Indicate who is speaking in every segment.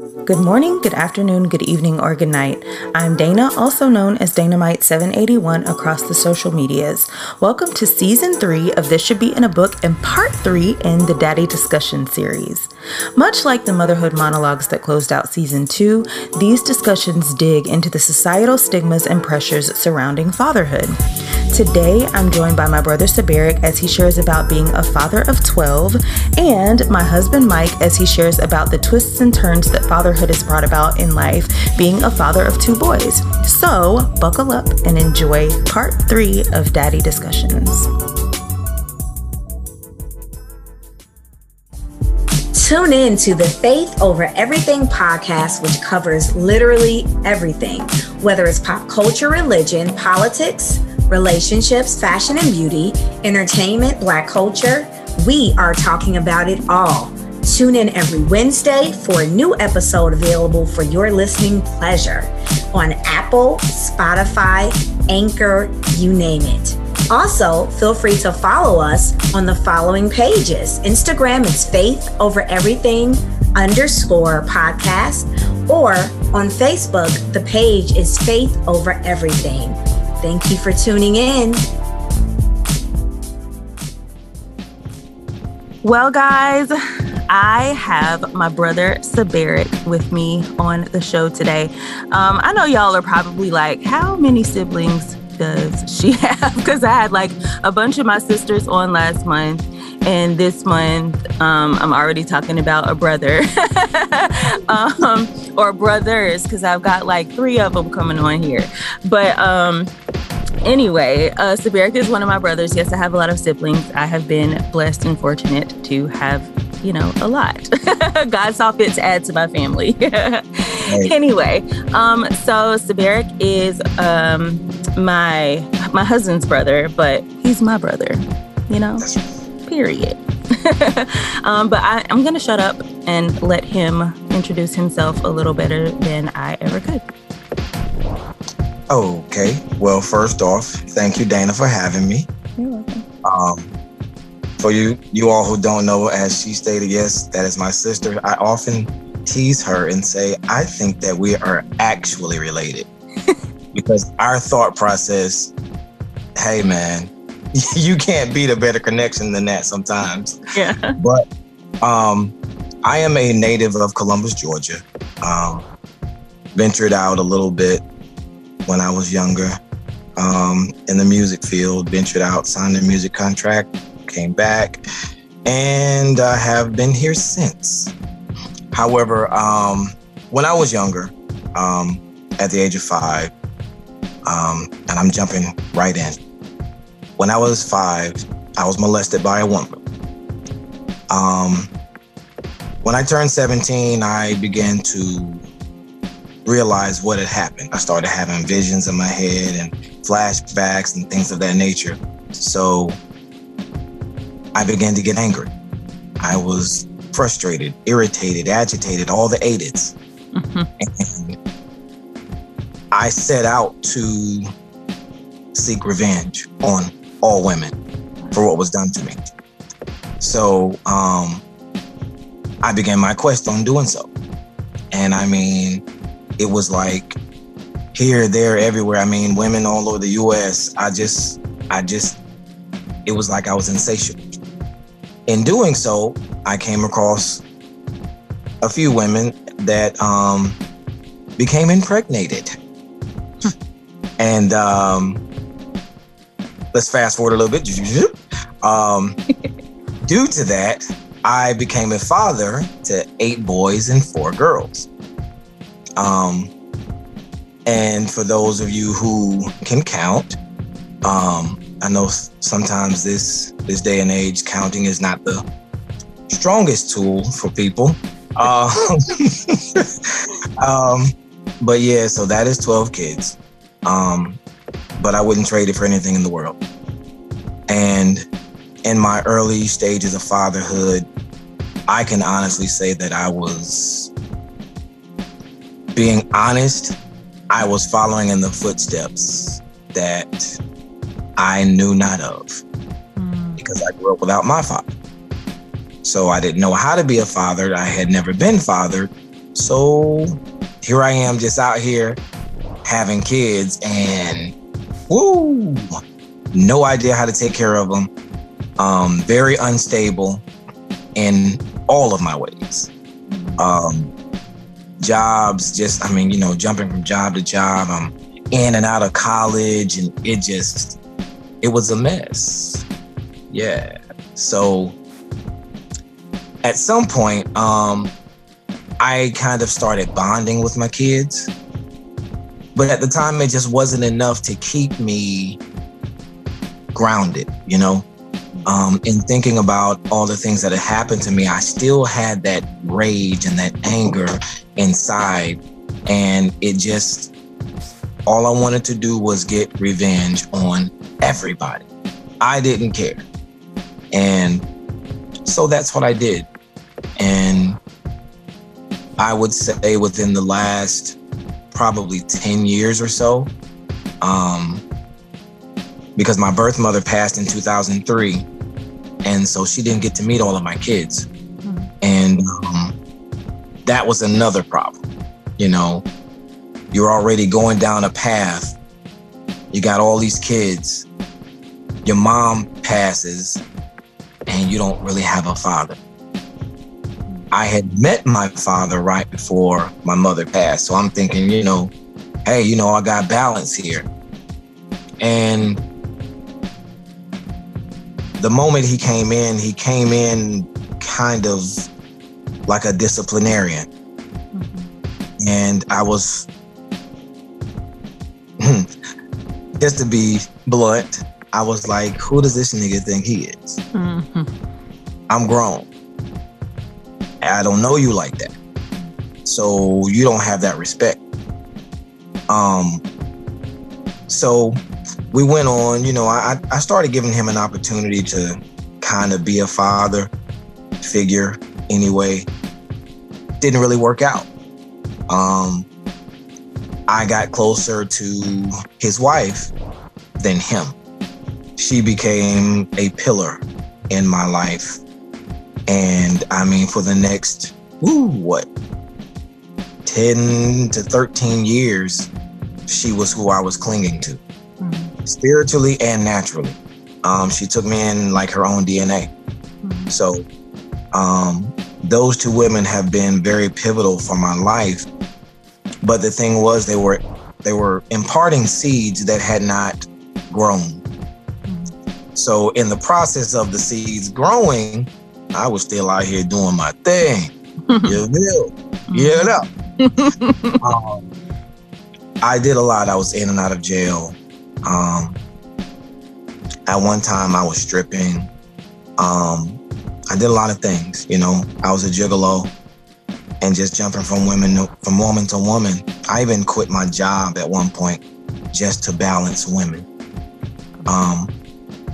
Speaker 1: Good morning, good afternoon, good evening, or good night. I'm Dana, also known as Dynamite781 across the social medias. Welcome to season three of This Should Be in a Book and part three in the Daddy Discussion series. Much like the motherhood monologues that closed out season two, these discussions dig into the societal stigmas and pressures surrounding fatherhood. Today, I'm joined by my brother Syberik as he shares about being a father of 12, and my husband Mike as he shares about the twists and turns that fatherhood has brought about in life, being a father of two boys. So, buckle up and enjoy part three of Daddy Discussions.
Speaker 2: Tune in to the Faith Over Everything podcast, which covers literally everything, whether it's pop culture, religion, politics, relationships, fashion and beauty, entertainment, black culture. We are talking about it all. Tune in every Wednesday for a new episode available for your listening pleasure on Apple, Spotify, Anchor, you name it. Also, feel free to follow us on the following pages. Instagram is Faith Over Everything underscore podcast, or on Facebook, the page is Faith Over Everything. Thank you for tuning in.
Speaker 1: Well, guys, I have my brother Syberik with me on the show today. Um, I know y'all are probably like, how many siblings does she have? Because I had like a bunch of my sisters on last month. And this month, um, I'm already talking about a brother um, or brothers because I've got like three of them coming on here. But um, anyway, uh, is one of my brothers. Yes, I have a lot of siblings. I have been blessed and fortunate to have, you know, a lot. God saw fit to add to my family. Anyway, um, so Syberik is um, my my husband's brother, but he's my brother. You know, period. um, but I, I'm gonna shut up and let him introduce himself a little better than I ever could.
Speaker 3: Okay. Well, first off, thank you, Dana, for having me.
Speaker 1: You're welcome.
Speaker 3: Um, for you, you all who don't know, as she stated, yes, that is my sister. I often tease her and say, I think that we are actually related because our thought process, hey, man, you can't beat a better connection than that sometimes.
Speaker 1: Yeah.
Speaker 3: But um, I am a native of Columbus, Georgia. Um, ventured out a little bit when I was younger um, in the music field, ventured out, signed a music contract, came back, and I have been here since. However, um, when I was younger, um, at the age of five, um, and I'm jumping right in. When I was five, I was molested by a woman. Um, when I turned 17, I began to realize what had happened. I started having visions in my head and flashbacks and things of that nature. So I began to get angry. I was frustrated, irritated, agitated, all the aideds. And I set out to seek revenge on all women for what was done to me. So um, I began my quest on doing so. And I mean, it was like here, there, everywhere. I mean, women all over the US. I just, I just, it was like I was insatiable. In doing so, I came across a few women that um, became impregnated. and um, let's fast forward a little bit. Um, due to that, I became a father to eight boys and four girls. Um, and for those of you who can count, um, I know sometimes this this day and age counting is not the strongest tool for people. Uh, um, but yeah, so that is 12 kids. Um, but I wouldn't trade it for anything in the world. And in my early stages of fatherhood, I can honestly say that I was being honest, I was following in the footsteps that I knew not of because I grew up without my father. So I didn't know how to be a father. I had never been fathered. So here I am just out here having kids and woo, no idea how to take care of them. Um, very unstable in all of my ways. Um, jobs, just, I mean, you know, jumping from job to job. I'm in and out of college and it just, it was a mess. Yeah. So at some point, um, I kind of started bonding with my kids. But at the time, it just wasn't enough to keep me grounded, you know? Um, in thinking about all the things that had happened to me, I still had that rage and that anger inside. And it just, all I wanted to do was get revenge on everybody. I didn't care. And so that's what I did. And I would say within the last probably 10 years or so, um, because my birth mother passed in 2003. And so she didn't get to meet all of my kids. And um, that was another problem. You know, you're already going down a path. You got all these kids. Your mom passes, and you don't really have a father. I had met my father right before my mother passed. So I'm thinking, you know, hey, you know, I got balance here. And the moment he came in, he came in kind of like a disciplinarian. Mm-hmm. And I was, just to be blunt, I was like, who does this nigga think he is? Mm-hmm. I'm grown. I don't know you like that. So you don't have that respect. Um so we went on, you know, I I started giving him an opportunity to kind of be a father figure anyway. Didn't really work out. Um I got closer to his wife than him. She became a pillar in my life and I mean, for the next, ooh, what, 10 to 13 years, she was who I was clinging to, mm-hmm. spiritually and naturally. Um, she took me in like her own DNA. Mm-hmm. So, um, those two women have been very pivotal for my life. But the thing was, they were they were imparting seeds that had not grown. So, in the process of the seeds growing, I was still out here doing my thing. you know? Yeah. um, I did a lot. I was in and out of jail. Um, at one time, I was stripping. Um, I did a lot of things. You know, I was a gigolo and just jumping from women to, from woman to woman. I even quit my job at one point just to balance women, um,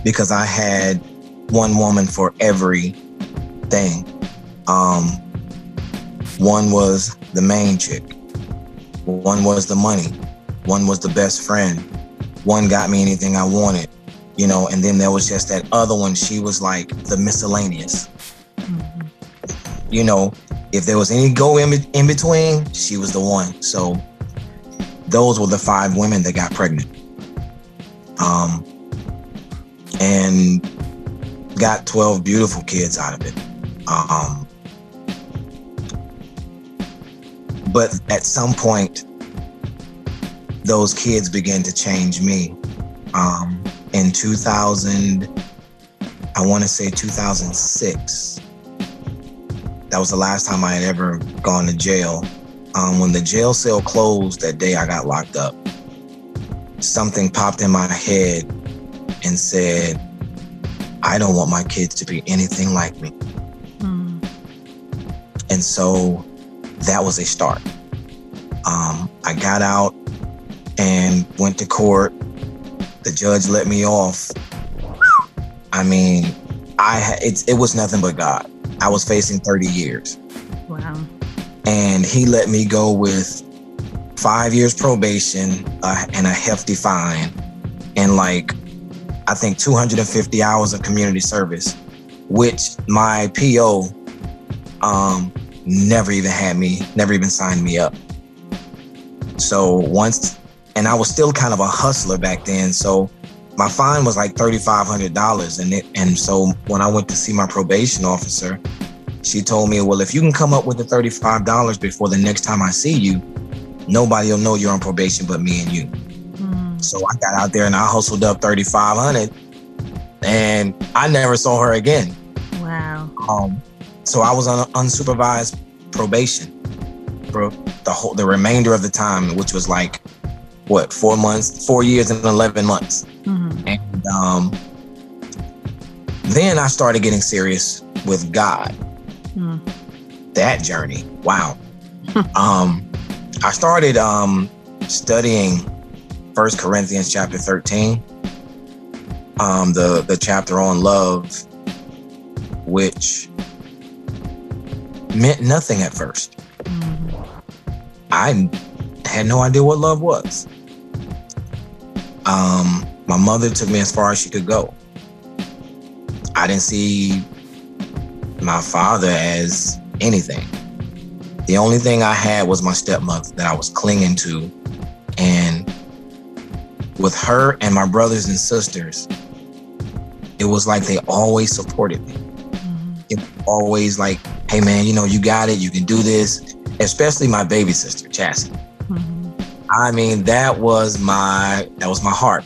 Speaker 3: because I had one woman for every thing. Um, one was the main chick. One was the money. One was the best friend. One got me anything I wanted, you know, and then there was just that other one. She was like the miscellaneous. Mm-hmm. You know, if there was any go in, in between, she was the one. So those were the five women that got pregnant. Um, and got 12 beautiful kids out of it. Um, but at some point, those kids began to change me. Um, in 2000, I want to say 2006, that was the last time I had ever gone to jail. Um, when the jail cell closed that day I got locked up, something popped in my head and said, I don't want my kids to be anything like me. And so that was a start. Um, I got out and went to court. The judge let me off. I mean, I it, it was nothing but God. I was facing 30 years.
Speaker 1: Wow.
Speaker 3: And he let me go with five years probation uh, and a hefty fine and like I think 250 hours of community service, which my PO um, never even had me, never even signed me up. So once, and I was still kind of a hustler back then. So my fine was like $3,500. And it, and so when I went to see my probation officer, she told me, well, if you can come up with the $35 before the next time I see you, nobody will know you're on probation but me and you. So I got out there and I hustled up 3,500 and I never saw her again.
Speaker 1: Wow.
Speaker 3: Um, so I was on unsupervised probation for the whole the remainder of the time, which was like what four months, four years and eleven months. Mm-hmm. And um, then I started getting serious with God. Mm. That journey, wow. um, I started um, studying First Corinthians chapter thirteen, um, the the chapter on love, which meant nothing at 1st mm-hmm. I had no idea what love was. Um, my mother took me as far as she could go. I didn't see my father as anything. The only thing I had was my stepmother that I was clinging to. And with her and my brothers and sisters, it was like they always supported me. Mm-hmm. It always like, hey man, you know, you got it, you can do this. Especially my baby sister, Chassie. Mm-hmm. I mean, that was my that was my heart.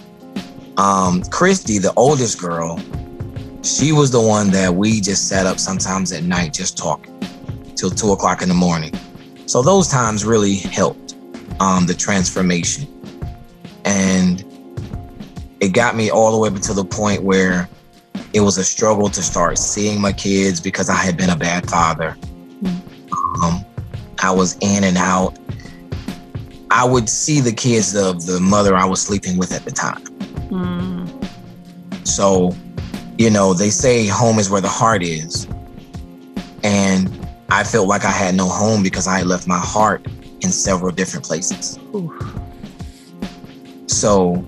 Speaker 3: Um, Christy, the oldest girl, she was the one that we just sat up sometimes at night just talking till two o'clock in the morning. So those times really helped um, the transformation. And it got me all the way up to the point where it was a struggle to start seeing my kids because I had been a bad father. Mm-hmm. Um, I was in and out. I would see the kids of the mother I was sleeping with at the time. Mm. So, you know, they say home is where the heart is. And I felt like I had no home because I had left my heart in several different places. Oof. So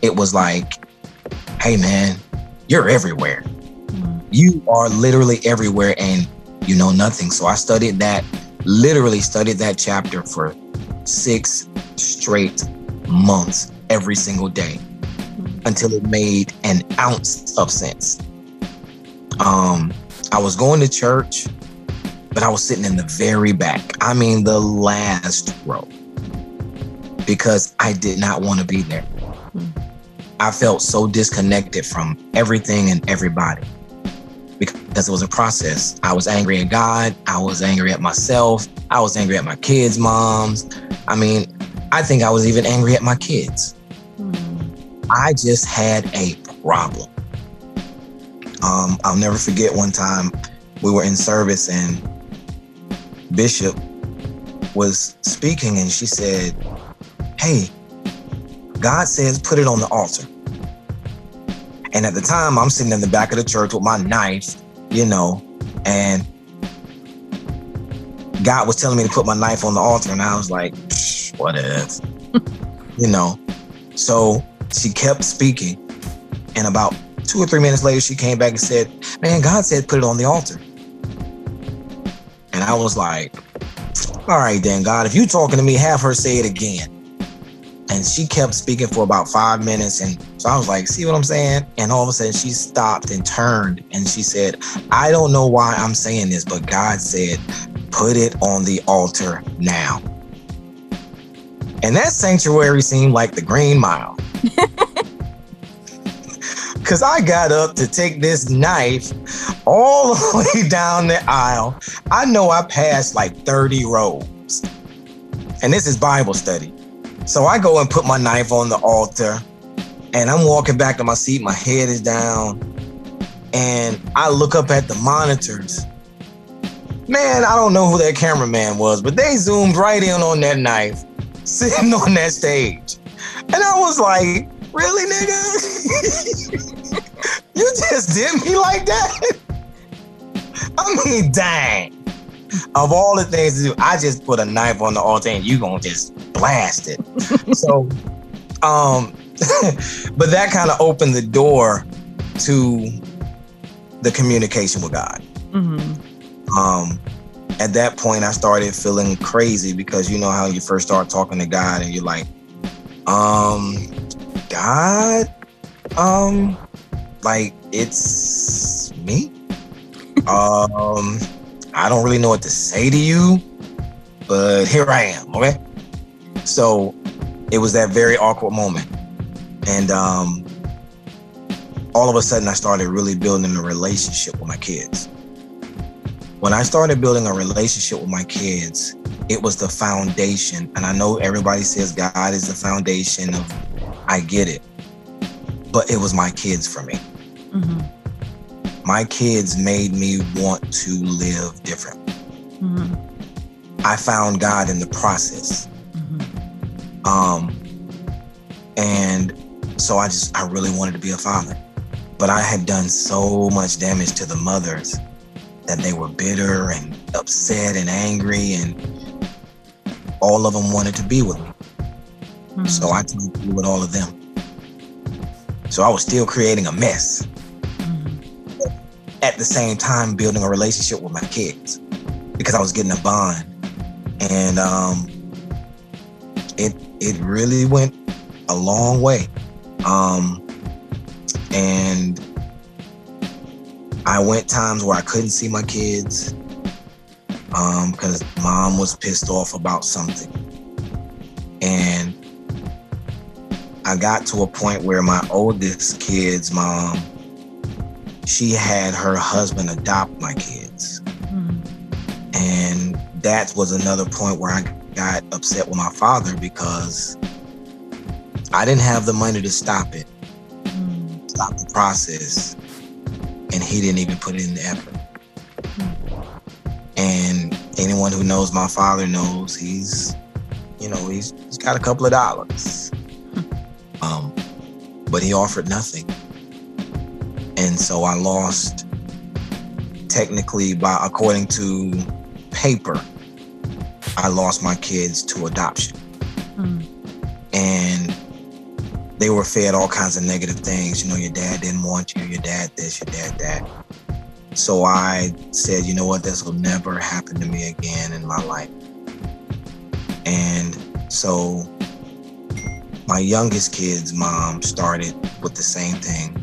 Speaker 3: it was like, hey, man, you're everywhere. Mm. You are literally everywhere and you know nothing. So I studied that, literally studied that chapter for six straight months every single day mm. until it made an ounce of sense. Um, I was going to church, but I was sitting in the very back. I mean, the last row because I did not want to be there. I felt so disconnected from everything and everybody because it was a process. I was angry at God. I was angry at myself. I was angry at my kids' moms. I mean, I think I was even angry at my kids. I just had a problem. Um, I'll never forget one time we were in service and Bishop was speaking and she said, Hey, God says put it on the altar. And at the time, I'm sitting in the back of the church with my knife, you know, and God was telling me to put my knife on the altar, and I was like, what if? you know. So she kept speaking, and about two or three minutes later, she came back and said, Man, God said put it on the altar. And I was like, All right, then, God, if you talking to me, have her say it again. And she kept speaking for about five minutes. And so I was like, see what I'm saying? And all of a sudden she stopped and turned and she said, I don't know why I'm saying this, but God said, put it on the altar now. And that sanctuary seemed like the green mile. Cause I got up to take this knife all the way down the aisle. I know I passed like 30 rows. And this is Bible study. So I go and put my knife on the altar and I'm walking back to my seat. My head is down and I look up at the monitors. Man, I don't know who that cameraman was, but they zoomed right in on that knife sitting on that stage. And I was like, really, nigga? you just did me like that? I mean, dang of all the things to do, I just put a knife on the altar and you gonna just blast it. so, um, but that kind of opened the door to the communication with God. Mm-hmm. Um, at that point, I started feeling crazy because you know how you first start talking to God and you're like, um, God, um, like it's me. um, I don't really know what to say to you, but here I am. Okay. So it was that very awkward moment. And um, all of a sudden, I started really building a relationship with my kids. When I started building a relationship with my kids, it was the foundation. And I know everybody says God is the foundation of, I get it. But it was my kids for me. My kids made me want to live different. Mm-hmm. I found God in the process. Mm-hmm. Um, and so I just, I really wanted to be a father. But I had done so much damage to the mothers that they were bitter and upset and angry, and all of them wanted to be with me. Mm-hmm. So I took with all of them. So I was still creating a mess. At the same time, building a relationship with my kids because I was getting a bond, and um, it it really went a long way. Um, and I went times where I couldn't see my kids because um, mom was pissed off about something. And I got to a point where my oldest kid's mom, she had her husband adopt my kids. Mm-hmm. And that was another point where I got upset with my father because I didn't have the money to stop it, mm. stop the process, and he didn't even put in the effort. Mm. And anyone who knows my father knows he's, you know, he's, he's got a couple of dollars, um, but he offered nothing, and so I lost. Technically, by according to paper, I lost my kids to adoption. Mm. And they were fed all kinds of negative things. You know, your dad didn't want you, your dad this, your dad that. So I said, you know what, this will never happen to me again in my life. And so my youngest kid's mom started with the same thing.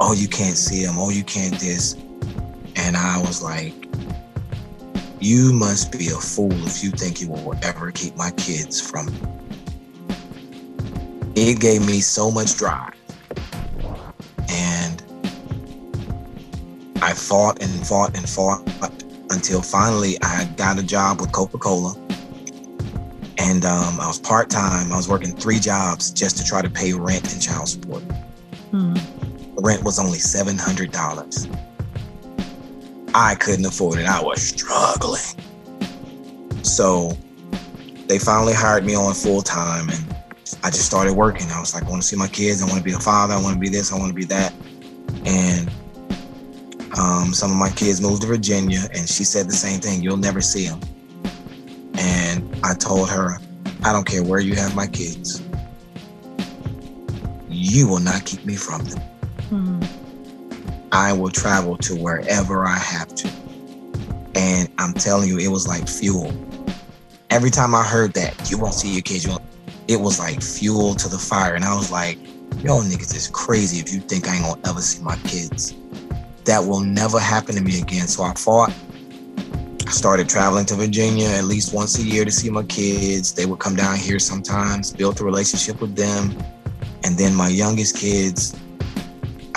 Speaker 3: Oh, you can't see him. Oh, you can't this. And I was like, you must be a fool if you think you will ever keep my kids from it gave me so much drive. And I fought and fought and fought until finally I got a job with Coca Cola. And um, I was part time. I was working three jobs just to try to pay rent and child support. Hmm. Rent was only $700. I couldn't afford it. I was struggling. So they finally hired me on full time and I just started working. I was like, I want to see my kids. I want to be a father. I want to be this. I want to be that. And um, some of my kids moved to Virginia, and she said the same thing. You'll never see them. And I told her, I don't care where you have my kids. You will not keep me from them. Mm-hmm. I will travel to wherever I have to. And I'm telling you, it was like fuel. Every time I heard that, you won't see your kids, you won't, it was like fuel to the fire. And I was like, yo, niggas is crazy if you think I ain't gonna ever see my kids. That will never happen to me again. So I fought. I started traveling to Virginia at least once a year to see my kids. They would come down here sometimes, built a relationship with them. And then my youngest kids,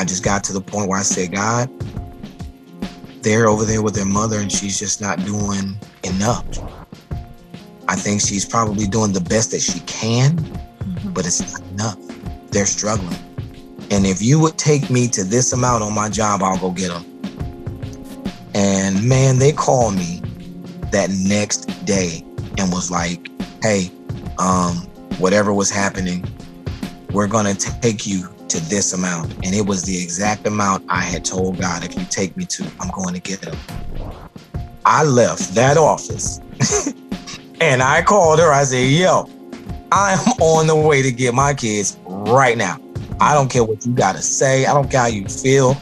Speaker 3: I just got to the point where I said, God, they're over there with their mother and she's just not doing enough. I think she's probably doing the best that she can, mm-hmm. but it's not enough. They're struggling. And if you would take me to this amount on my job, I'll go get them. And man, they called me that next day and was like, hey, um, whatever was happening, we're going to take you to this amount. And it was the exact amount I had told God, if you take me to, I'm going to get them. I left that office And I called her. I said, yo, I'm on the way to get my kids right now. I don't care what you got to say. I don't care how you feel.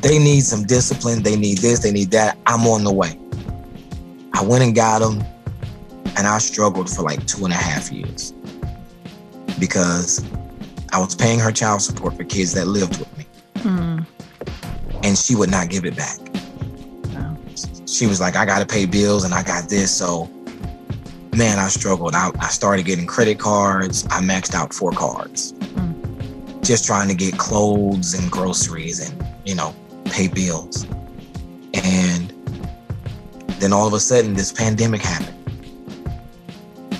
Speaker 3: They need some discipline. They need this. They need that. I'm on the way. I I went and got them, and I struggled for like two and a half years because I was paying her child support for kids that lived with me,
Speaker 1: Mm.
Speaker 3: and she would not give it back.
Speaker 1: Wow.
Speaker 3: She was like, I got to pay bills and I got this. So, man, I struggled. I, I started getting credit cards. I maxed out four cards just trying to get clothes and groceries and, you know, pay bills. And then all of a sudden, this pandemic happened.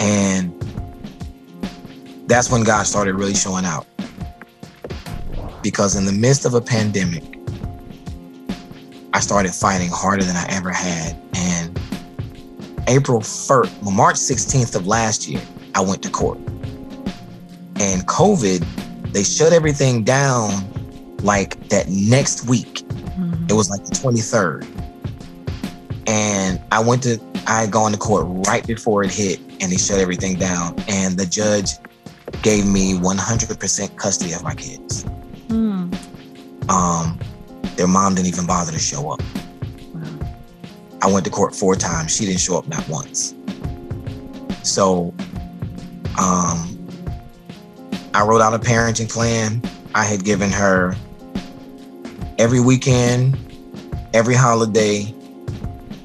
Speaker 3: And that's when God started really showing out. Because in the midst of a pandemic, I started fighting harder than I ever had. And April 1st, well, March 16th of last year, I went to court. And COVID, they shut everything down like that next week.
Speaker 1: Mm.
Speaker 3: It was like the 23rd. And I went to, I had gone to court right before it hit and they shut everything down. And the judge gave me 100% custody of my kids.
Speaker 1: Mm.
Speaker 3: Um, their mom didn't even bother to show up.
Speaker 1: Wow.
Speaker 3: I went to court four times. She didn't show up not once. So, um, I wrote out a parenting plan. I had given her every weekend, every holiday,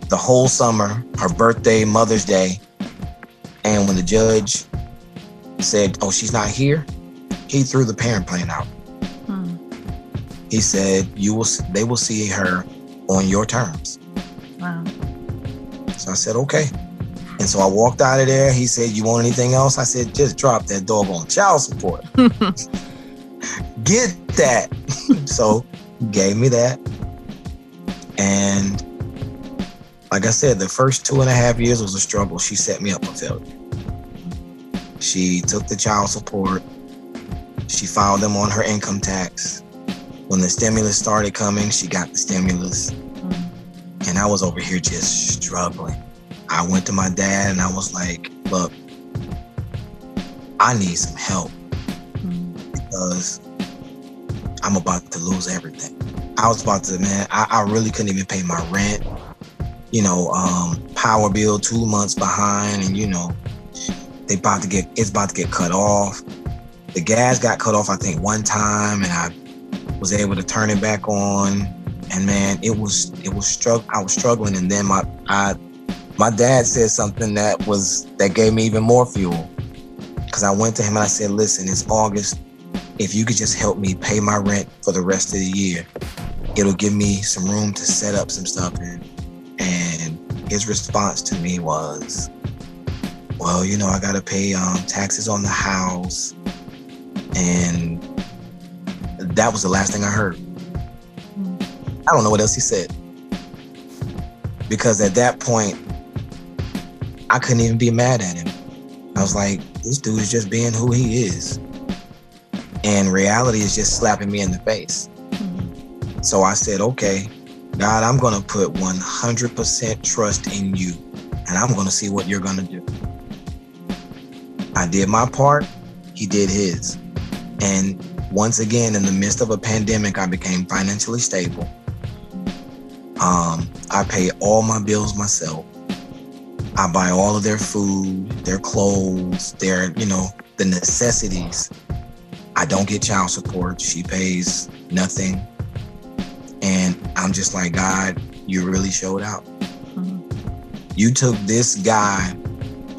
Speaker 3: the whole summer, her birthday, Mother's Day. And when the judge said, Oh, she's not here, he threw the parent plan out.
Speaker 1: Mm.
Speaker 3: He said, You will they will see her on your terms.
Speaker 1: Wow.
Speaker 3: So I said, okay. And so I walked out of there. He said, You want anything else? I said, Just drop that doggone child support. Get that. so gave me that. And like I said, the first two and a half years was a struggle. She set me up for failure. She took the child support. She filed them on her income tax. When the stimulus started coming, she got the stimulus.
Speaker 1: Mm.
Speaker 3: And I was over here just struggling. I went to my dad and I was like, look, I need some help
Speaker 1: Mm.
Speaker 3: because I'm about to lose everything. I was about to, man, I, I really couldn't even pay my rent. You know, um, power bill two months behind, and you know, they about to get it's about to get cut off. The gas got cut off, I think, one time, and I was able to turn it back on. And man, it was it was strugg I was struggling, and then my I my dad said something that was that gave me even more fuel. Cause I went to him and I said, listen, it's August. If you could just help me pay my rent for the rest of the year, it'll give me some room to set up some stuff. And, and his response to me was, well, you know, I gotta pay um, taxes on the house. And that was the last thing I heard. I don't know what else he said. Because at that point, I couldn't even be mad at him. I was like, this dude is just being who he is. And reality is just slapping me in the face. So I said, okay, God, I'm to put 100% trust in you and I'm to see what you're to do. I did my part, he did his. And once again, in the midst of a pandemic, I became financially stable. Um, I pay all my bills myself. I buy all of their food, their clothes, their, you know, the necessities. I don't get child support. She pays nothing. And I'm just like, God, you really showed out.
Speaker 1: Mm.
Speaker 3: You took this guy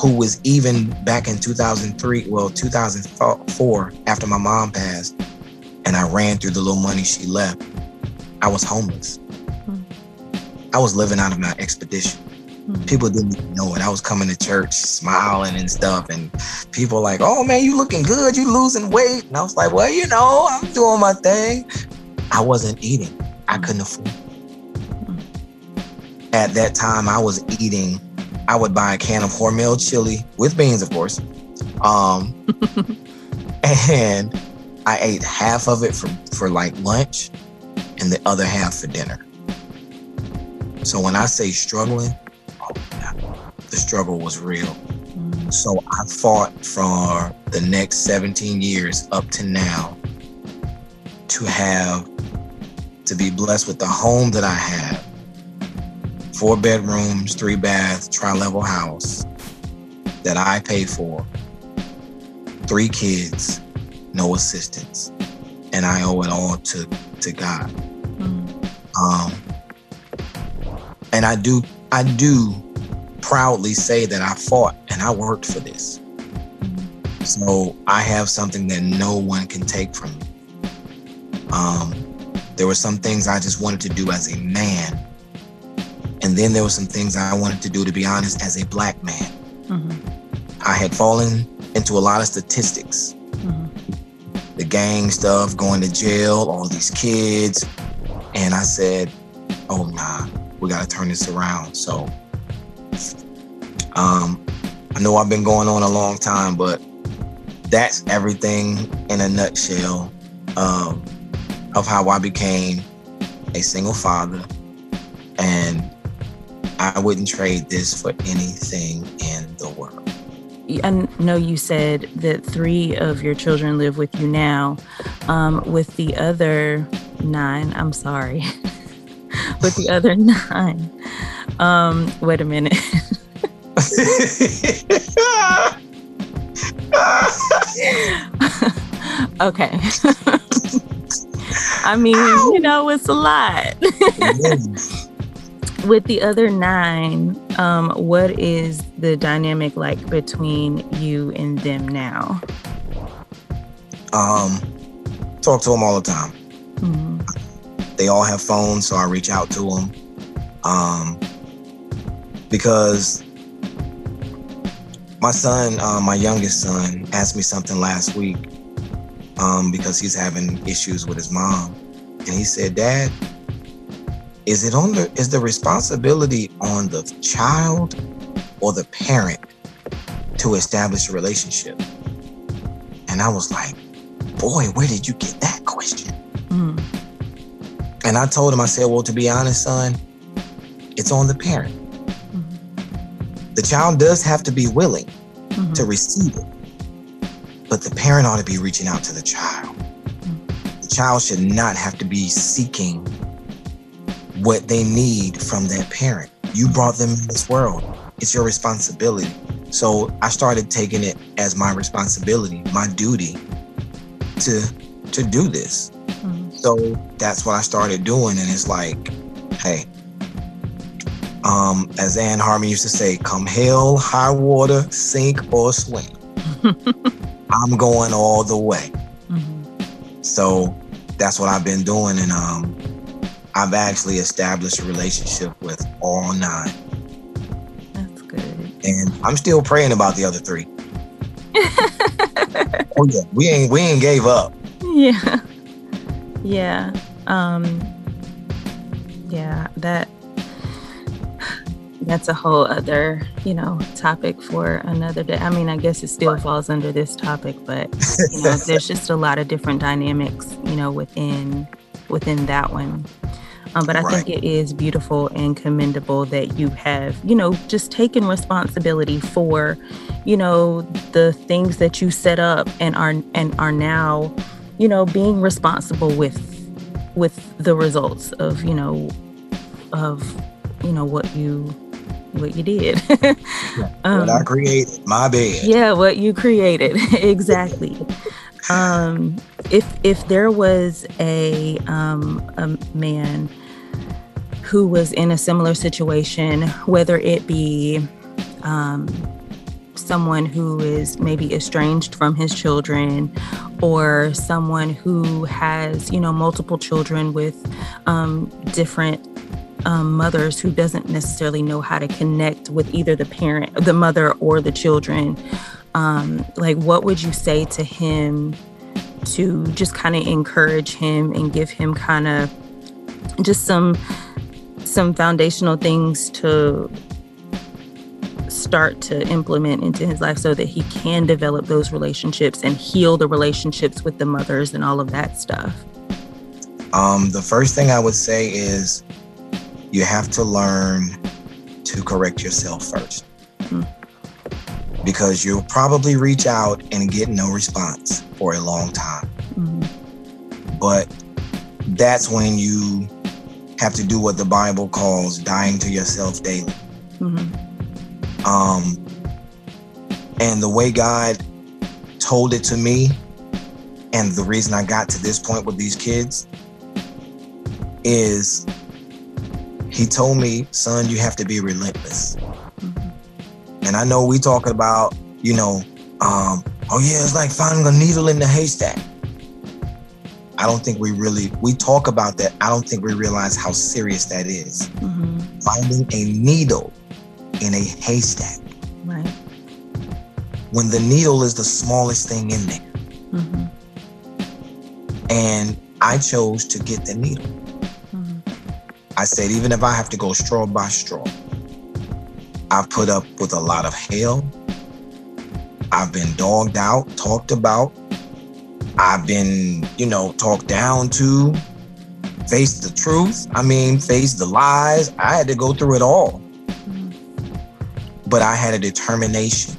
Speaker 3: who was even back in 2003, well, 2004, after my mom passed, and I ran through the little money she left. I was homeless.
Speaker 1: Mm.
Speaker 3: I was living out of my expedition.
Speaker 1: Mm.
Speaker 3: People didn't even know it. I was coming to church smiling and stuff, and people like, "Oh man, you looking good. You losing weight." And I was like, "Well, you know, I'm doing my thing." I wasn't eating. I couldn't afford. At that time, I was eating. I would buy a can of Hormel chili with beans, of course, um, and I ate half of it for for like lunch, and the other half for dinner. So when I say struggling, oh, yeah, the struggle was real.
Speaker 1: Mm.
Speaker 3: So I fought for the next 17 years up to now to have to be blessed with the home that I have four bedrooms, three baths, tri level house that I pay for, three kids, no assistance, and I owe it all to to God. Mm-hmm. Um, and I do I do proudly say that I fought and I worked for this. Mm-hmm. So I have something that no one can take from me. Um, there were some things I just wanted to do as a man. Then there were some things I wanted to do, to be honest, as a black man. Mm-hmm. I had fallen into a lot of statistics. Mm-hmm. The gang stuff, going to jail, all these kids. And I said, oh, nah, we got to turn this around. So um, I know I've been going on a long time, but that's everything in a nutshell um, of how I became a single father. And I wouldn't trade this for anything in the world.
Speaker 1: I know you said that three of your children live with you now. Um, with the other nine, I'm sorry, with the other nine, um, wait a minute. okay. I mean, Ow. you know, it's a lot. With the other nine, um, what is the dynamic like between you and them now?
Speaker 3: Um, talk to them all the time. Mm-hmm. They all have phones, so I reach out to them. Um, because my son, uh, my youngest son, asked me something last week um, because he's having issues with his mom, and he said, "Dad, is it on the is the responsibility on the child or the parent to establish a relationship?" And I was like, "Boy, where did you get that question?" Mm. And I told him, I said, "Well, to be honest, son, it's on the parent." The child does have to be willing mm-hmm. to receive it, but the parent ought to be reaching out to the child. Mm-hmm. The child should not have to be seeking what they need from that parent. You brought them in this world, it's your responsibility. So I started taking it as my responsibility, my duty to to do this. Mm-hmm. So that's what I started doing, and it's like, hey, um, as Ann Harmon used to say, come hell, high water, sink or swim. I'm going all the way. Mm-hmm. So that's what I've been doing. And um, I've actually established a relationship with all nine.
Speaker 1: That's good.
Speaker 3: And I'm still praying about the other three. oh yeah, we ain't we ain't gave up.
Speaker 1: Yeah. Yeah. Um yeah, that that's a whole other, you know, topic for another day. I mean, I guess it still falls under this topic, but you know, there's just a lot of different dynamics, you know, within within that one. Um, but I right. think it is beautiful and commendable that you have, you know, just taken responsibility for, you know, the things that you set up and are and are now, you know, being responsible with with the results of, you know, of you know what you what you did.
Speaker 3: um, what I created, my bed.
Speaker 1: Yeah, what you created, exactly. um, if if there was a um, a man who was in a similar situation, whether it be um, someone who is maybe estranged from his children or someone who has you know multiple children with um, different um, mothers who doesn't necessarily know how to connect with either the parent, the mother, or the children, um, like what would you say to him to just kind of encourage him and give him kind of just some some foundational things to start to implement into his life so that he can develop those relationships and heal the relationships with the mothers and all of that stuff?
Speaker 3: Um, the first thing I would say is you have to learn to correct yourself 1st mm-hmm. Because you'll probably reach out and get no response for a long time. Mm-hmm. But that's when you have to do what the Bible calls dying to yourself daily. Mm-hmm. Um, and the way God told it to me, and the reason I got to this point with these kids is He told me, son, you have to be relentless. And I know we talking about, you know, um, oh yeah, it's like finding a needle in the haystack. I don't think we really we talk about that. I don't think we realize how serious that is. Mm-hmm. Finding a needle in a haystack.
Speaker 1: Right.
Speaker 3: When the needle is the smallest thing in there. Mm-hmm. And I chose to get the needle. Mm-hmm. I said, even if I have to go straw by straw, I've put up with a lot of hell. I've been dogged out, talked about, I've been, you know, talked down to, face the truth. I mean, face the lies. I had to go through it all. But I had a determination.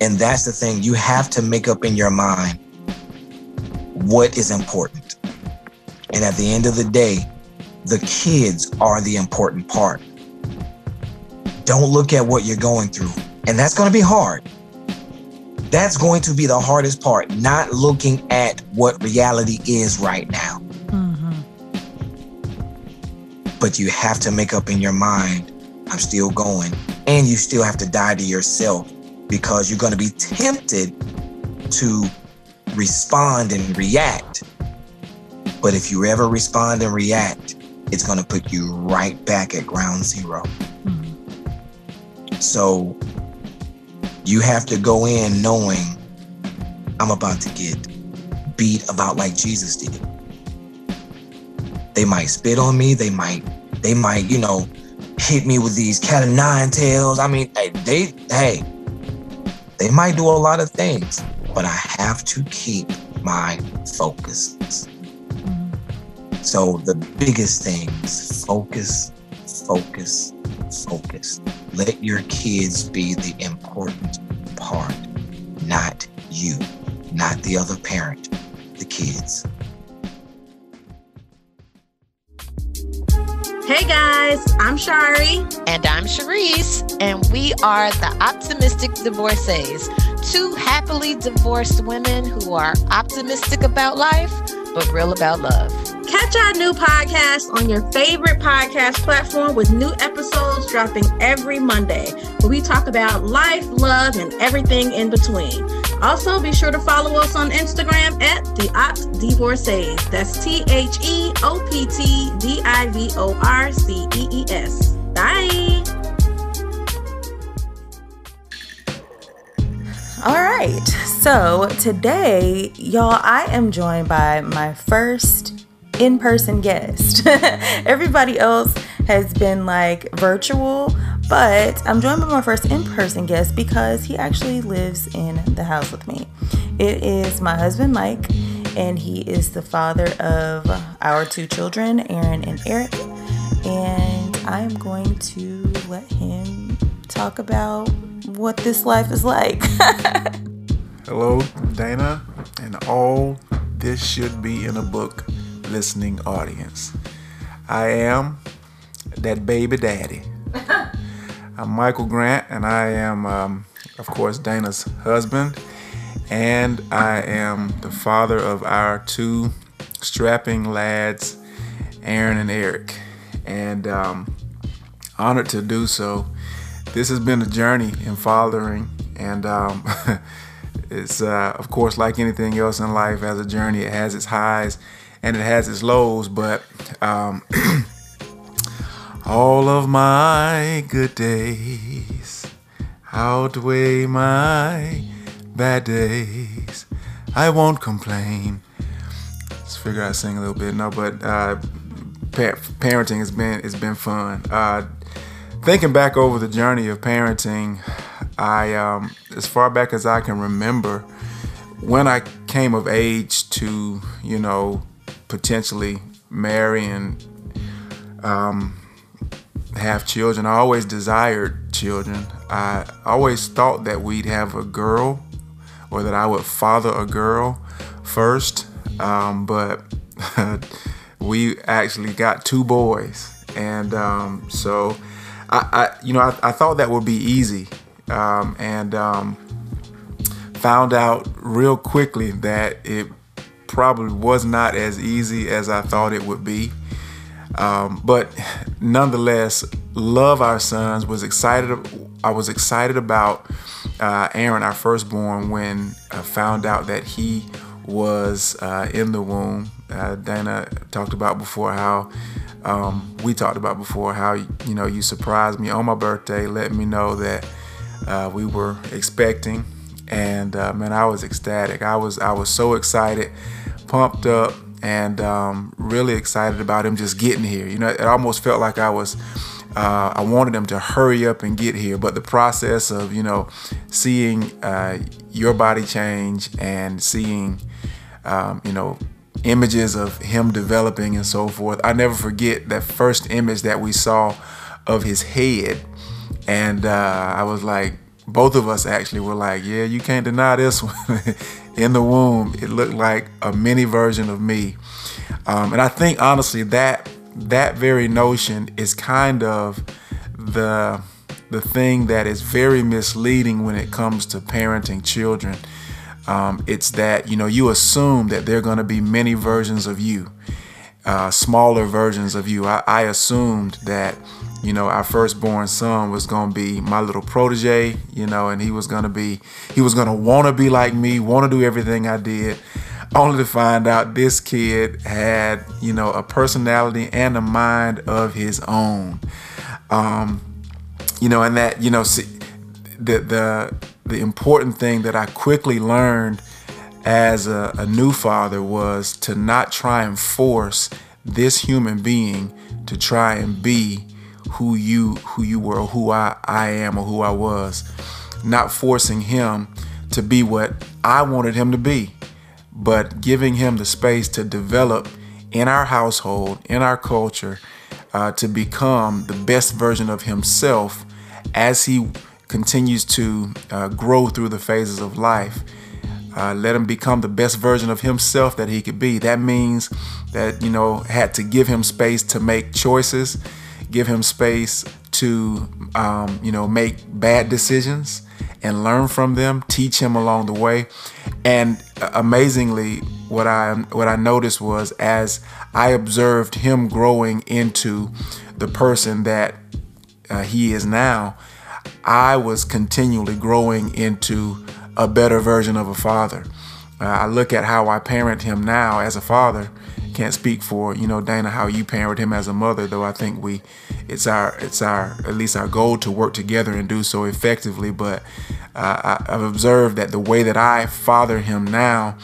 Speaker 3: And that's the thing. You have to make up in your mind what is important. And at the end of the day, the kids are the important part. Don't look at what you're going through. And that's going to be hard. That's going to be the hardest part, not looking at what reality is right now. Mm-hmm. But you have to make up in your mind, I'm still going. And you still have to die to yourself because you're going to be tempted to respond and react. But if you ever respond and react, it's going to put you right back at ground 0 mm-hmm. So you have to go in knowing I'm about to get beat about like Jesus did. They might spit on me. They might, they might, you know, hit me with these cat of nine tails. I mean, they, hey, they might do a lot of things, but I have to keep my focus. So the biggest things, focus, focus, focus. Let your kids be the important part, not you, not the other parent, the kids.
Speaker 2: Hey guys, I'm Shari.
Speaker 4: And I'm Cherise. And we are the Optimistic Divorcees, two happily divorced women who are optimistic about life, but real about love.
Speaker 2: Catch our new podcast on your favorite podcast platform with new episodes dropping every Monday, where we talk about life, love, and everything in between. Also, be sure to follow us on Instagram at the Opt Divorcees. That's T H E O P T D I V O R C E E S. Bye.
Speaker 1: All right. So today, y'all, I am joined by my first in person guest. Everybody else has been like virtual, but I'm joined by my first in person guest because he actually lives in the house with me. It is my husband, Mike, and he is the father of our two children, Aaron and Eric. And I am going to let him talk about what this life is like.
Speaker 5: Hello, Dana, and all this should be in a book listening audience. I am that baby daddy. I'm Michael Grant, and I am, um, of course, Dana's husband, and I am the father of our two strapping lads, Aaron and Eric, and um, honored to do so. This has been a journey in fathering, and um, it's, uh, of course, like anything else in life, as a journey, it has its highs and it has its lows, but um, all of my good days outweigh my bad days. I won't complain. Let's figure out sing a little bit. No, but uh, pa- parenting has been it's been fun. Uh, thinking back over the journey of parenting, I um, as far back as I can remember, when I came of age to you know potentially marry and um, have children. I always desired children. I always thought that we'd have a girl or that I would father a girl first. Um, but we actually got two boys, and um, so I, I, you know, I, I, thought that would be easy, um, and um, found out real quickly that it probably was not as easy as I thought it would be. Um, but nonetheless, love our sons. Was excited. I was excited about uh, Aaron, our firstborn, when I found out that he was uh, in the womb. Uh, Dana talked about before how um, we talked about before how you know you surprised me on my birthday, letting me know that uh, we were expecting, and uh, man, I was ecstatic. I was I was so excited, pumped up, and um, really excited about him just getting here. You know, it almost felt like I was. Uh, I wanted him to hurry up and get here, but the process of you know seeing uh, your body change and seeing um, you know images of him developing and so forth. I never forget that first image that we saw of his head, and uh, I was like, both of us actually were like, yeah, you can't deny this one. In the womb, it looked like a mini version of me, um, and I think honestly that that very notion is kind of the the thing that is very misleading when it comes to parenting children um, it's that you know you assume that there are going to be many versions of you, uh, smaller versions of you. I, I, assumed that you know our firstborn son was going to be my little protege, you know, and he was going to be he was going to want to be like me, want to do everything I did. Only to find out this kid had, you know, a personality and a mind of his own. Um, you know, and that, you know, see, the the the important thing that I quickly learned as a, a, new father was to not try and force this human being to try and be who you who you were, who I, I am or who I was. Not forcing him to be what I wanted him to be, but giving him the space to develop in our household, in our culture, uh, to become the best version of himself as he continues to uh, grow through the phases of life. Uh, let him become the best version of himself that he could be. That means that, you know, had to give him space to make choices, give him space to, um, you know, make bad decisions and learn from them, teach him along the way. And uh, amazingly, what I what I noticed was as I observed him growing into the person that uh, he is now, I was continually growing into a better version of a father. Uh, I look at how I parent him now as a father. Can't speak for you know Dana how you parent him as a mother, though I think we, it's our it's our at least our goal to work together and do so effectively. But uh, I, I've observed that the way that I father him now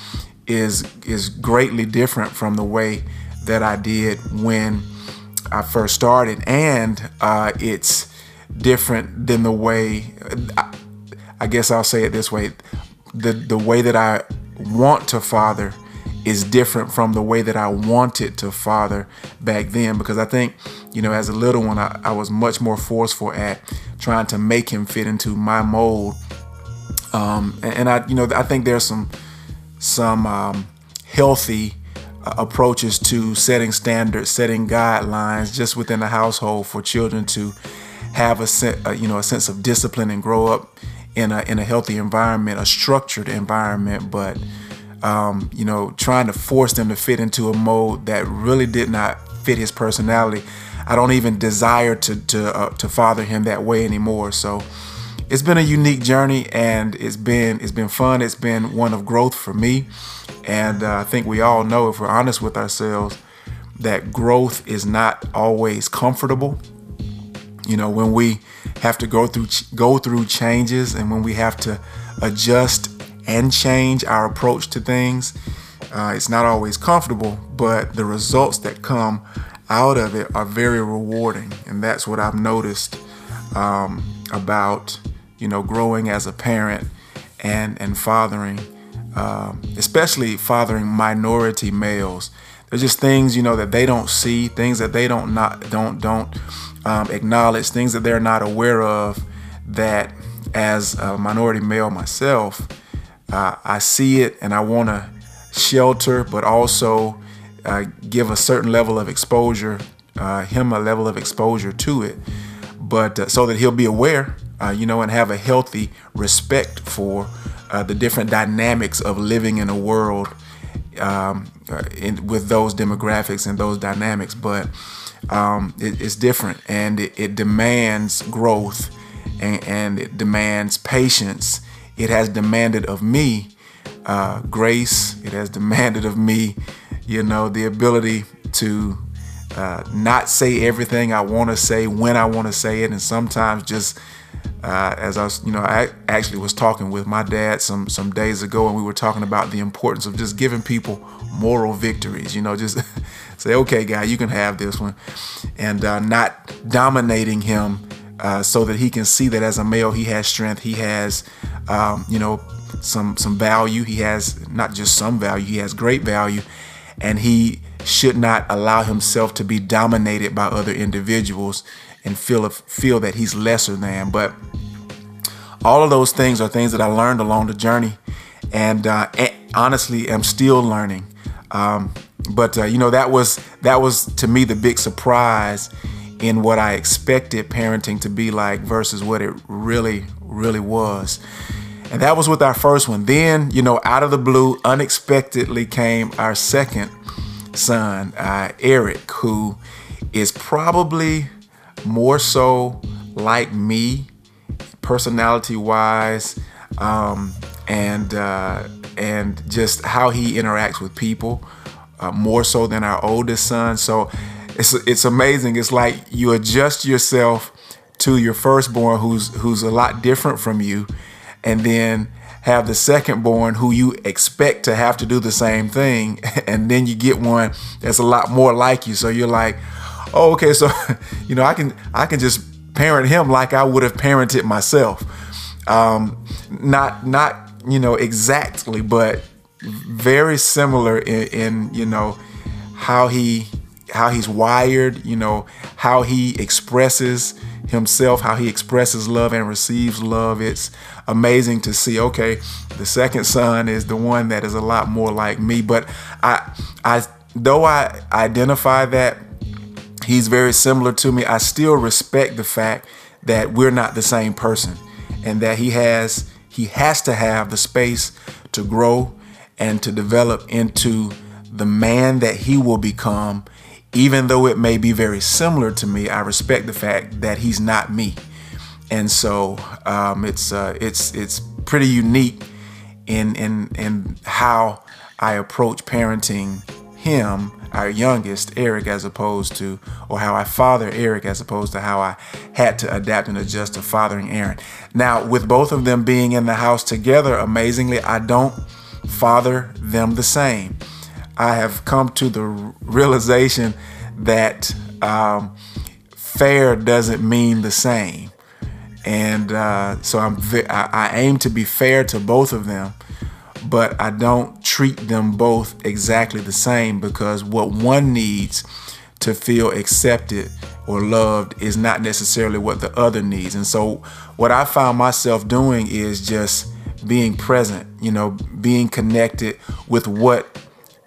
Speaker 5: is is greatly different from the way that I did when I first started, and uh, it's different than the way I, I guess I'll say it this way the the way that I want to father is different from the way that I wanted to father back then because I think, you know, as a little one, I, I was much more forceful at trying to make him fit into my mold. Um, and, and, I, you know, I think there's some some um, healthy uh, approaches to setting standards, setting guidelines just within the household for children to have a, a you know a sense of discipline and grow up in a in a healthy environment, a structured environment, but um, you know, trying to force them to fit into a mold that really did not fit his personality. I don't even desire to to uh, to father him that way anymore. So it's been a unique journey, and it's been it's been fun. It's been one of growth for me, and uh, I think we all know, if we're honest with ourselves, that growth is not always comfortable. You know, when we have to go through go through changes and when we have to adjust and change our approach to things, uh, it's not always comfortable, but the results that come out of it are very rewarding, and that's what I've noticed um, about you know growing as a parent and and fathering, um, especially fathering minority males. There's just things you know that they don't see, things that they don't not don't don't um, acknowledge things that they're not aware of that as a minority male myself, uh, I see it and I want to shelter, but also uh, give a certain level of exposure, uh, him a level of exposure to it, but uh, so that he'll be aware, uh, you know, and have a healthy respect for uh, the different dynamics of living in a world um, in, with those demographics and those dynamics. But um, it, it's different and it, it demands growth and, and, it demands patience. It has demanded of me uh, grace. It has demanded of me, you know, the ability to uh, not say everything I want to say when I want to say it, and sometimes just uh, as I was, you know, I actually was talking with my dad some some days ago, and we were talking about the importance of just giving people moral victories. You know, just say, okay, guy, you can have this one, and uh, not dominating him uh, so that he can see that as a male he has strength, he has, um, you know, some some value. He has not just some value, he has great value, and he should not allow himself to be dominated by other individuals and feel feel that he's lesser than. But all of those things are things that I learned along the journey, and, uh, honestly, am still learning. Um, but uh, you know that was that was to me the big surprise in what I expected parenting to be like versus what it really really was. And that was with our first one. Then, you know, out of the blue, unexpectedly came our second son, uh, Eric, who is probably more so like me, personality wise, um, and uh, and just how he interacts with people, uh, more so than our oldest son. So it's it's amazing. It's like you adjust yourself to your firstborn, who's who's a lot different from you, and then have the secondborn who you expect to have to do the same thing and then you get one that's a lot more like you so you're like oh, okay, so you know, I can I can just parent him like I would have parented myself. Um, not not you know exactly, but very similar in, in you know how he how he's wired, you know, how he expresses himself, how he expresses love and receives love. It's amazing to see. Okay, the second son is the one that is a lot more like me, but I I though I identify that he's very similar to me. I still respect the fact that we're not the same person and that he has he has to have the space to grow and to develop into the man that he will become even though it may be very similar to me i respect the fact that he's not me and so um, it's uh, it's it's pretty unique in in in how i approach parenting him our youngest, Eric, as opposed to, or how I father Eric, as opposed to how I had to adapt and adjust to fathering Aaron. Now, with both of them being in the house together, amazingly, I don't father them the same. I have come to the realization that um, fair doesn't mean the same. And uh, so I'm, I, I aim to be fair to both of them but I don't treat them both exactly the same because what one needs to feel accepted or loved is not necessarily what the other needs. And so, what I found myself doing is just being present, you know, being connected with what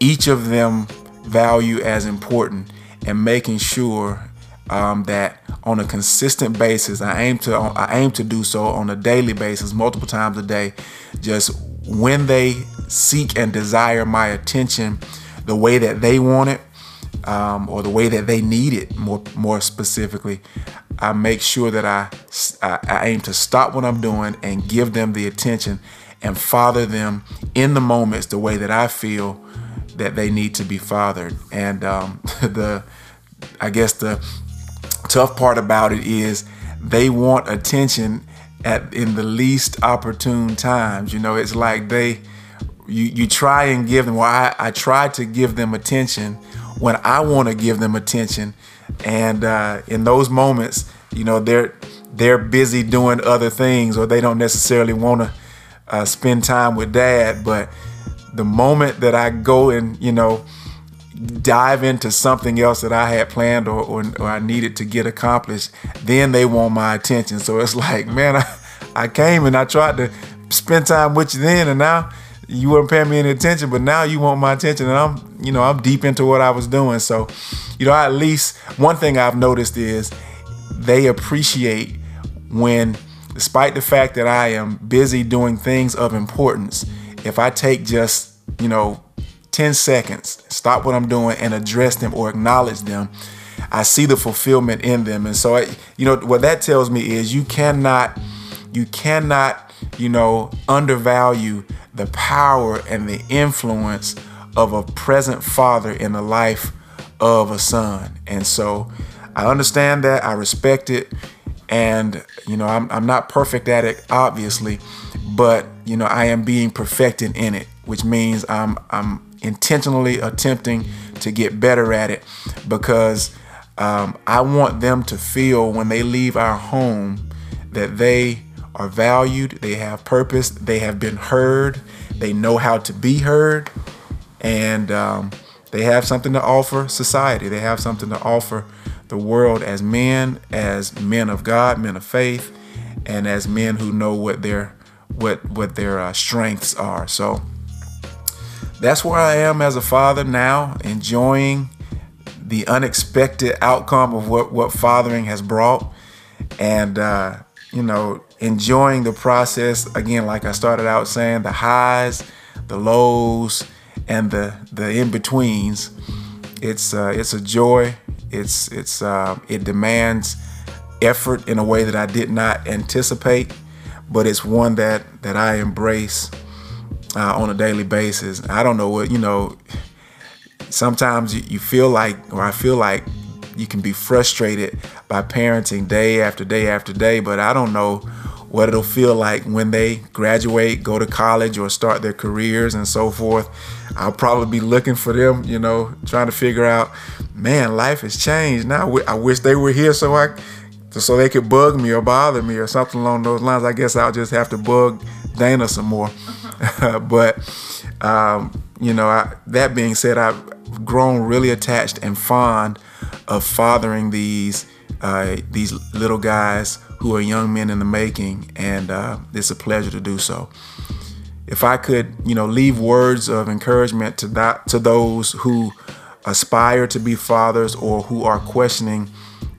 Speaker 5: each of them value as important and making sure um, that on a consistent basis, I aim to I aim to do so on a daily basis, multiple times a day, just when they seek and desire my attention the way that they want it um, or the way that they need it more more specifically i make sure that I, I, I aim to stop what i'm doing and give them the attention and father them in the moments the way that i feel that they need to be fathered and um, the i guess the tough part about it is they want attention at in the least opportune times. You know, it's like they you you try and give them well, I, I try to give them attention when I want to give them attention. And uh, in those moments, you know, they're they're busy doing other things or they don't necessarily want to uh, spend time with dad. But the moment that I go and, you know, dive into something else that I had planned or, or, or, I needed to get accomplished, then they want my attention. So it's like, man, I, I came and I tried to spend time with you then, and now you weren't paying me any attention, but now you want my attention, and I'm, you know, I'm deep into what I was doing. So, you know, at least one thing I've noticed is they appreciate when, despite the fact that I am busy doing things of importance, if I take just, you know, 10 seconds, stop what I'm doing and address them or acknowledge them, I see the fulfillment in them. And so, I, you know, what that tells me is you cannot, you cannot, you know, undervalue the power and the influence of a present father in the life of a son. And so I understand that, I respect it. And, you know, I'm, I'm not perfect at it, obviously, but, you know, I am being perfected in it, which means I'm, I'm intentionally attempting to get better at it because um, I want them to feel when they leave our home that they are valued, they have purpose, they have been heard, they know how to be heard, and um, they have something to offer society. They have something to offer the world as men, as men of God, men of faith, and as men who know what their what what their uh, strengths are. So that's where I am as a father now, enjoying the unexpected outcome of what what fathering has brought, and uh, you know enjoying the process again like i started out saying the highs the lows and the the in-betweens it's uh, it's a joy it's it's uh, it demands effort in a way that i did not anticipate but it's one that that i embrace uh, on a daily basis i don't know what you know sometimes you, you feel like or i feel like you can be frustrated by parenting day after day after day but i don't know what it'll feel like when they graduate, go to college, or start their careers and so forth. I'll probably be looking for them, you know, trying to figure out, man, life has changed. Now I wish they were here so I, so they could bug me or bother me or something along those lines. I guess I'll just have to bug Dana some more. but um, you know, I, that being said, I've grown really attached and fond of fathering these uh, these little guys who are young men in the making, and uh, it's a pleasure to do so. If I could, you know, leave words of encouragement to that to those who aspire to be fathers or who are questioning,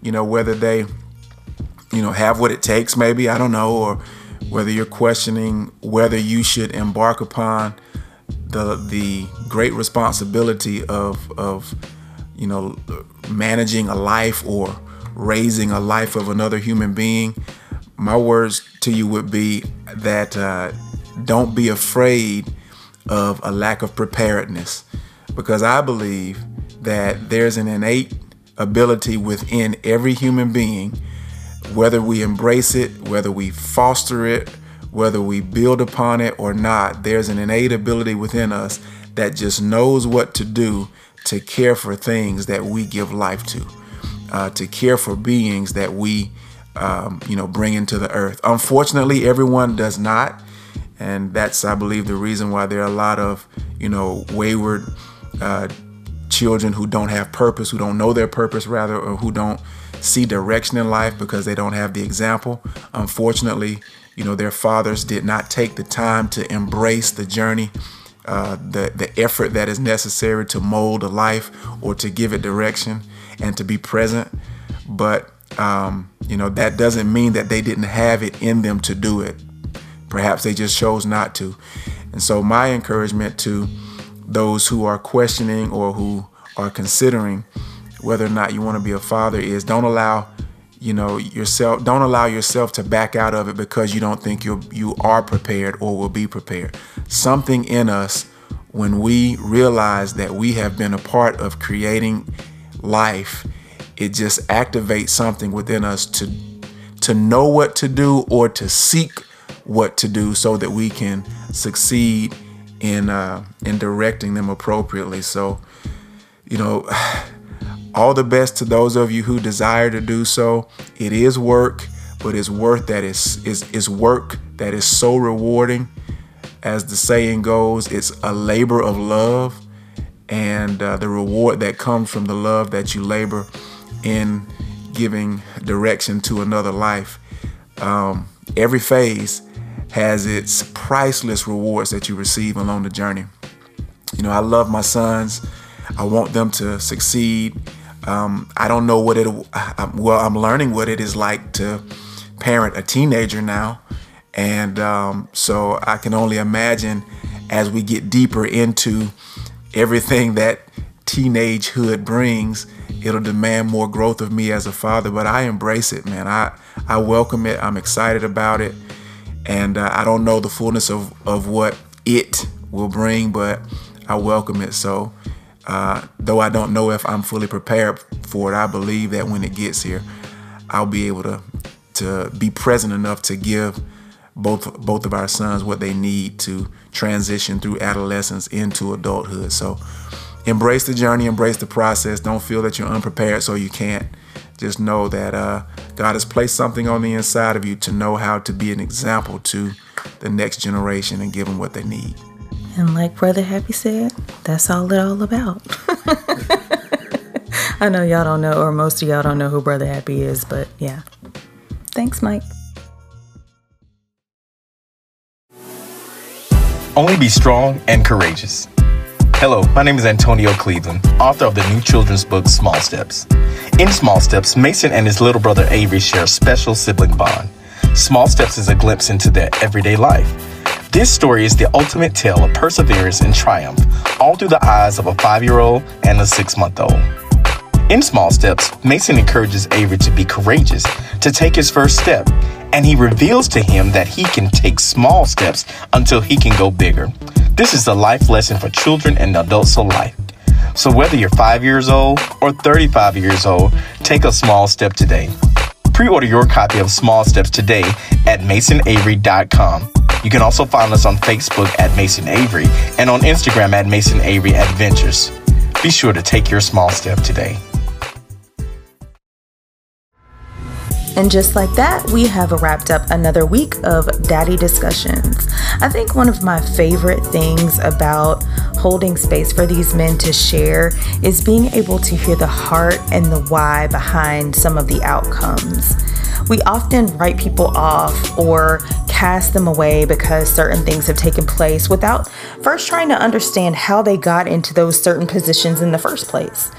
Speaker 5: you know, whether they, you know, have what it takes, maybe I don't know, or whether you're questioning whether you should embark upon the the great responsibility of of you know managing a life or raising a life of another human being, my words to you would be that uh, don't be afraid of a lack of preparedness because I believe that there's an innate ability within every human being, whether we embrace it, whether we foster it, whether we build upon it or not, there's an innate ability within us that just knows what to do to care for things that we give life to uh, to care for beings that we, um, you know, bring into the earth. Unfortunately, everyone does not, and that's, I believe, the reason why there are a lot of, you know, wayward uh, children who don't have purpose, who don't know their purpose, rather, or who don't see direction in life because they don't have the example. Unfortunately, you know, their fathers did not take the time to embrace the journey uh, the the effort that is necessary to mold a life or to give it direction and to be present. But um, you know that doesn't mean that they didn't have it in them to do it. Perhaps they just chose not to. And so my encouragement to those who are questioning or who are considering whether or not you want to be a father is don't allow you know yourself don't allow yourself to back out of it because you don't think you you are prepared or will be prepared something in us when we realize that we have been a part of creating life, it just activates something within us to to know what to do or to seek what to do so that we can succeed in uh, in directing them appropriately. So, you know, all the best to those of you who desire to do so. It is work, but it's work that is is is work that is so rewarding. As the saying goes, it's a labor of love and uh, the reward that comes from the love that you labor in giving direction to another life. Um, every phase has its priceless rewards that you receive along the journey. You know, I love my sons. I want them to succeed. Um, I don't know what it. Well, I'm learning what it is like to parent a teenager now, and um, so I can only imagine as we get deeper into everything that teenagehood brings, it'll demand more growth of me as a father. But I embrace it, man. I I welcome it. I'm excited about it, and uh, I don't know the fullness of of what it will bring, but I welcome it. So. Uh, though I don't know if I'm fully prepared for it, I believe that when it gets here, I'll be able to to be present enough to give both both of our sons what they need to transition through adolescence into adulthood. So embrace the journey, embrace the process. Don't feel that you're unprepared so you can't. Just know that uh, God has placed something on the inside of you to know how to be an example to the next generation and give them what they need.
Speaker 1: And like Brother Happy said, that's all it all about. I know y'all don't know, or most of y'all don't know who Brother Happy is, but yeah. Thanks, Mike.
Speaker 6: Only be strong and courageous. Hello, my name is Antonio Cleveland, author of the new children's book Small Steps. In Small Steps, Mason and his little brother Avery share a special sibling bond. Small Steps is a glimpse into their everyday life. This story is the ultimate tale of perseverance and triumph, all through the eyes of a five year old and a six month old. In Small Steps, Mason encourages Avery to be courageous, to take his first step, and he reveals to him that he can take small steps until he can go bigger. This is a life lesson for children and adults alike. So whether you're 5 years old or 35 years old, take a small step today. Pre-order your copy of Small Steps today at masonavery.com. You can also find us on Facebook at Mason Avery and on Instagram at Mason Avery Adventures. Be sure to take your small step today.
Speaker 1: And just like that, we have wrapped up another week of Daddy Discussions. I think one of my favorite things about holding space for these men to share is being able to hear the heart and the why behind some of the outcomes. We often write people off or cast them away because certain things have taken place without first trying to understand how they got into those certain positions in the first place.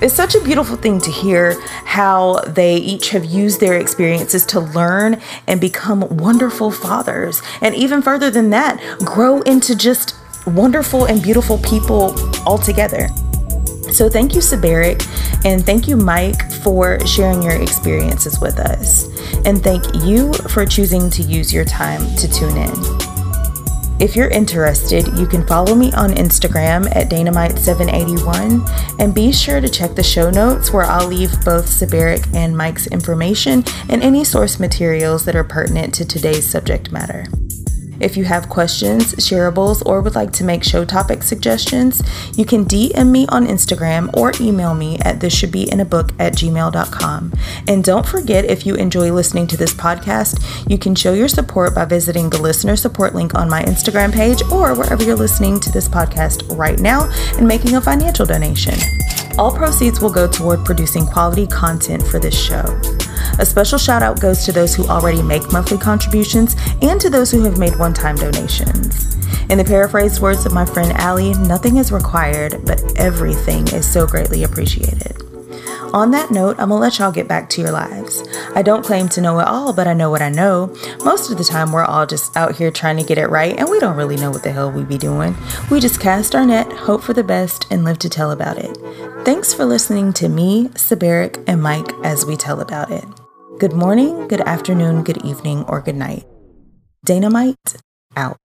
Speaker 1: It's such a beautiful thing to hear how they each have used their experiences to learn and become wonderful fathers. And even further than that, grow into just wonderful and beautiful people altogether. So, thank you, Syberik, and thank you, Mike, for sharing your experiences with us. And thank you for choosing to use your time to tune in. If you're interested, you can follow me on Instagram at Dynamite781 and be sure to check the show notes where I'll leave both Syberik and Mike's information and any source materials that are pertinent to today's subject matter. If you have questions, shareables, or would like to make show topic suggestions, you can DM me on Instagram or email me at this should be in a book at gmail.com. And don't forget, if you enjoy listening to this podcast, you can show your support by visiting the listener support link on my Instagram page or wherever you're listening to this podcast right now and making a financial donation. All proceeds will go toward producing quality content for this show. A special shout out goes to those who already make monthly contributions and to those who have made one time donations. In the paraphrased words of my friend Allie, nothing is required, but everything is so greatly appreciated. On that note, I'm gonna let y'all get back to your lives. I don't claim to know it all, but I know what I know. Most of the time, we're all just out here trying to get it right, and we don't really know what the hell we be doing. We just cast our net, hope for the best, and live to tell about it. Thanks for listening to me, Syberik, and Mike as we tell about it. Good morning, good afternoon, good evening, or good night. Dynamite out.